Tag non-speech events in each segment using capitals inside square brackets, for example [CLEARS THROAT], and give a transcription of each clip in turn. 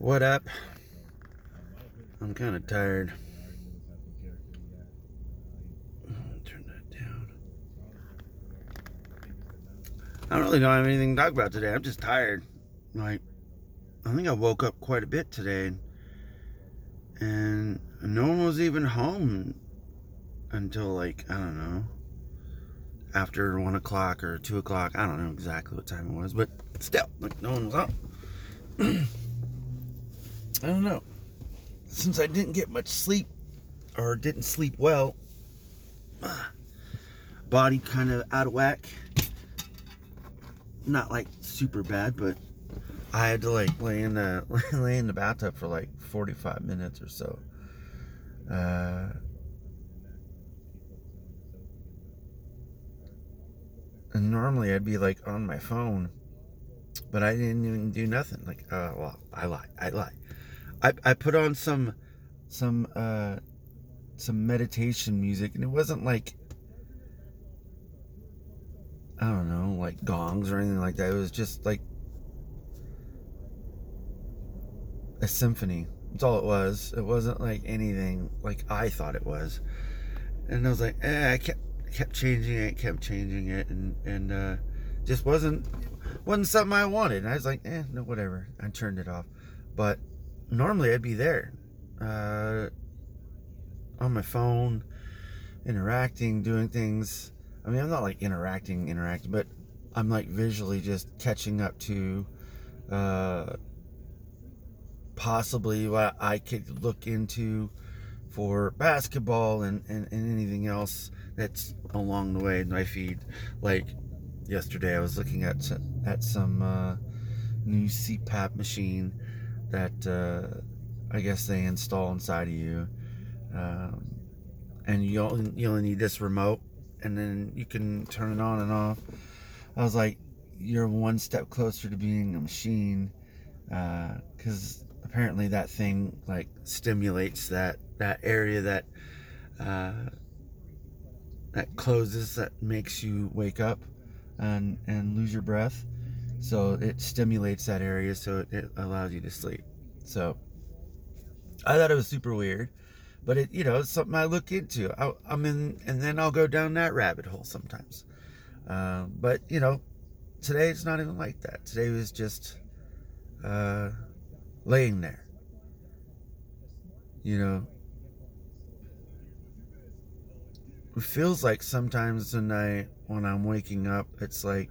What up? I'm kind of tired. Turn that down. I don't really don't have anything to talk about today. I'm just tired. Like, I think I woke up quite a bit today, and no one was even home until like I don't know after one o'clock or two o'clock. I don't know exactly what time it was, but still, like no one was up. [CLEARS THROAT] I don't know. Since I didn't get much sleep or didn't sleep well, [SIGHS] body kind of out of whack. Not like super bad, but I had to like lay in the [LAUGHS] lay in the bathtub for like 45 minutes or so. Uh, and normally I'd be like on my phone, but I didn't even do nothing. Like, uh, well, I lie, I lie. I, I put on some some uh some meditation music and it wasn't like I don't know, like gongs or anything like that. It was just like a symphony. That's all it was. It wasn't like anything like I thought it was. And I was like, eh, I kept kept changing it, kept changing it, and and uh, just wasn't wasn't something I wanted. And I was like, eh, no, whatever. I turned it off. But normally I'd be there uh, on my phone, interacting, doing things. I mean, I'm not like interacting, interacting, but I'm like visually just catching up to uh, possibly what I could look into for basketball and, and, and anything else that's along the way in my feed. Like yesterday, I was looking at at some uh, new CPAP machine that uh, I guess they install inside of you. Um, and you only, you only need this remote, and then you can turn it on and off. I was like, you're one step closer to being a machine, because uh, apparently that thing like stimulates that that area that uh, that closes that makes you wake up and and lose your breath so it stimulates that area so it, it allows you to sleep. So i thought it was super weird but it you know it's something i look into. I, am in and then i'll go down that rabbit hole sometimes. Uh, but you know today it's not even like that. Today was just uh, laying there. You know? It feels like sometimes when I when I'm waking up, it's like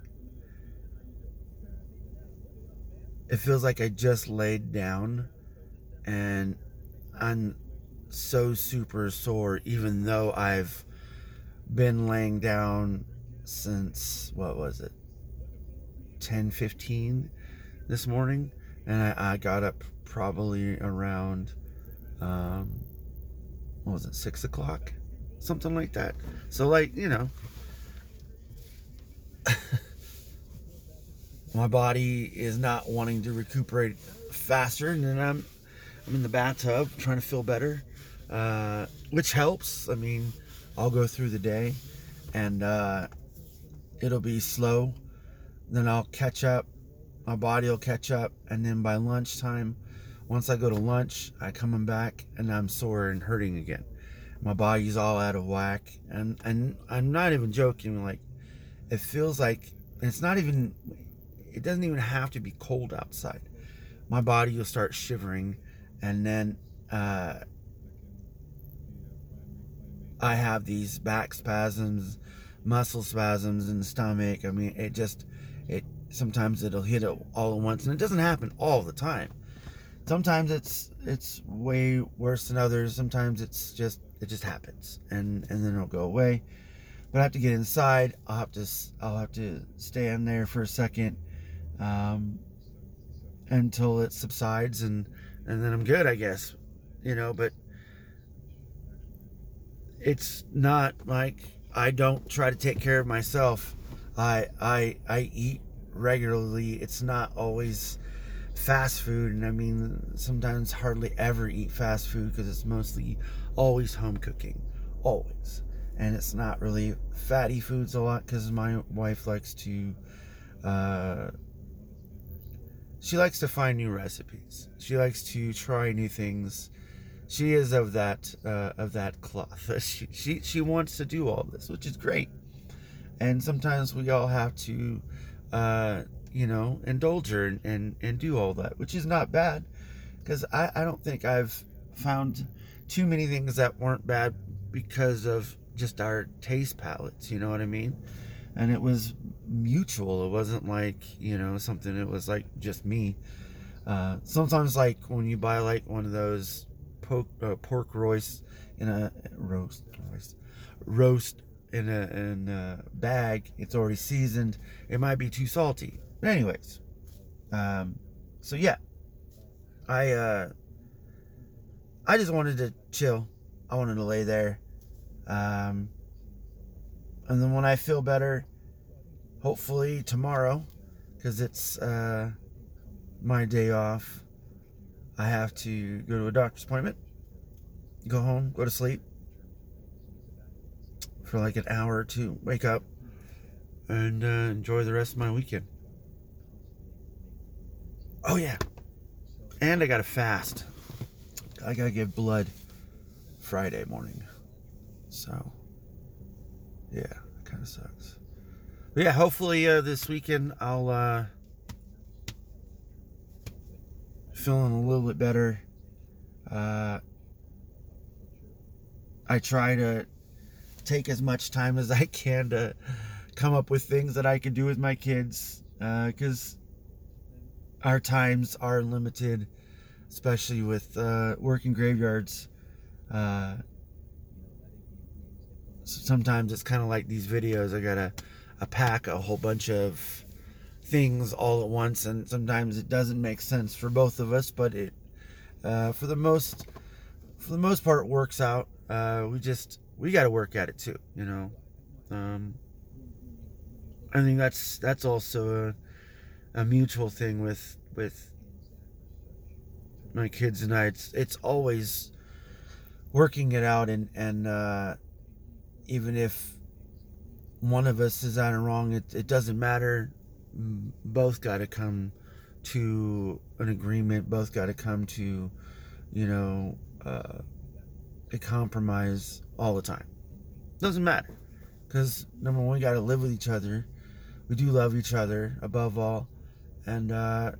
it feels like I just laid down and I'm so super sore even though I've been laying down since what was it 10 15 this morning. And I, I got up probably around um what was it six o'clock? Something like that. So, like, you know, [LAUGHS] my body is not wanting to recuperate faster, and then I'm I'm in the bathtub trying to feel better, uh, which helps. I mean, I'll go through the day, and uh, it'll be slow. Then I'll catch up. My body will catch up, and then by lunchtime, once I go to lunch, I come back and I'm sore and hurting again my body's all out of whack and and i'm not even joking like it feels like it's not even it doesn't even have to be cold outside. My body will start shivering and then uh, i have these back spasms muscle spasms in the stomach. I mean it just it sometimes it'll hit it all at once and it doesn't happen all the time. Sometimes it's it's way worse than others. Sometimes it's just it just happens, and and then it'll go away. But I have to get inside. I'll have to I'll have to stand there for a second um, until it subsides, and and then I'm good, I guess. You know, but it's not like I don't try to take care of myself. I I I eat regularly. It's not always fast food, and I mean sometimes hardly ever eat fast food because it's mostly always home cooking, always. And it's not really fatty foods a lot because my wife likes to uh, she likes to find new recipes. She likes to try new things. She is of that uh, of that cloth. [LAUGHS] She, she she wants to do all this, which is great. And sometimes we all have to, uh, you know, indulge her and, and, and do all that, which is not bad. Because I, I don't think I've found too many things that weren't bad because of just our taste palates, you know what I mean? And it was mutual. It wasn't like, you know, something that was like just me. Uh, sometimes, like when you buy like one of those pork, uh, pork roast in a roast, roast, roast in a, in a bag, it's already seasoned. It might be too salty. But anyways, um, so yeah, I uh, I just wanted to chill. I wanted to lay there. Um, and then when I feel better, hopefully tomorrow, because it's uh, my day off, I have to go to a doctor's appointment, go home, go to sleep for like an hour or two, wake up, and uh, enjoy the rest of my weekend. Oh, yeah. And I got to fast. I got to give blood Friday morning. So, yeah, it kind of sucks. Yeah, hopefully uh, this weekend I'll uh, feeling a little bit better. Uh, I try to take as much time as I can to come up with things that I can do with my kids because uh, our times are limited, especially with uh, working graveyards. Uh, sometimes it's kind of like these videos. I gotta I pack a whole bunch of things all at once, and sometimes it doesn't make sense for both of us. But it, uh, for the most, for the most part, works out. Uh, we just we got to work at it too, you know. Um, I think that's that's also a, a mutual thing with with my kids and I. It's it's always working it out, and and uh, even if one of us is on it wrong, it, it doesn't matter. Both got to come to an agreement. Both got to come to, you know, uh, a compromise all the time. Doesn't matter. Because, number one, we got to live with each other. We do love each other above all. And uh,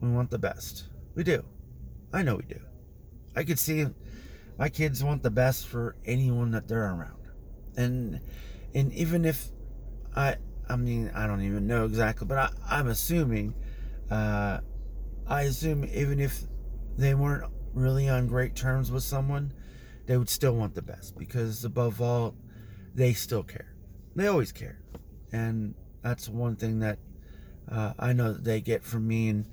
we want the best. We do. I know we do. I could see my kids want the best for anyone that they're around and and even if I I mean I don't even know exactly, but I, I'm assuming uh, I assume even if they weren't really on great terms with someone, they would still want the best because above all, they still care. They always care, and that's one thing that uh, I know that they get from me and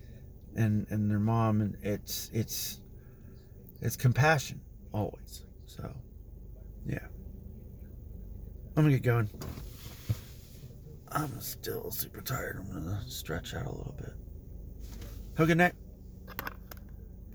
and and their mom, and it's it's it's compassion always. So, yeah. I'm gonna get going. I'm still super tired. I'm gonna stretch out a little bit. Have a good night.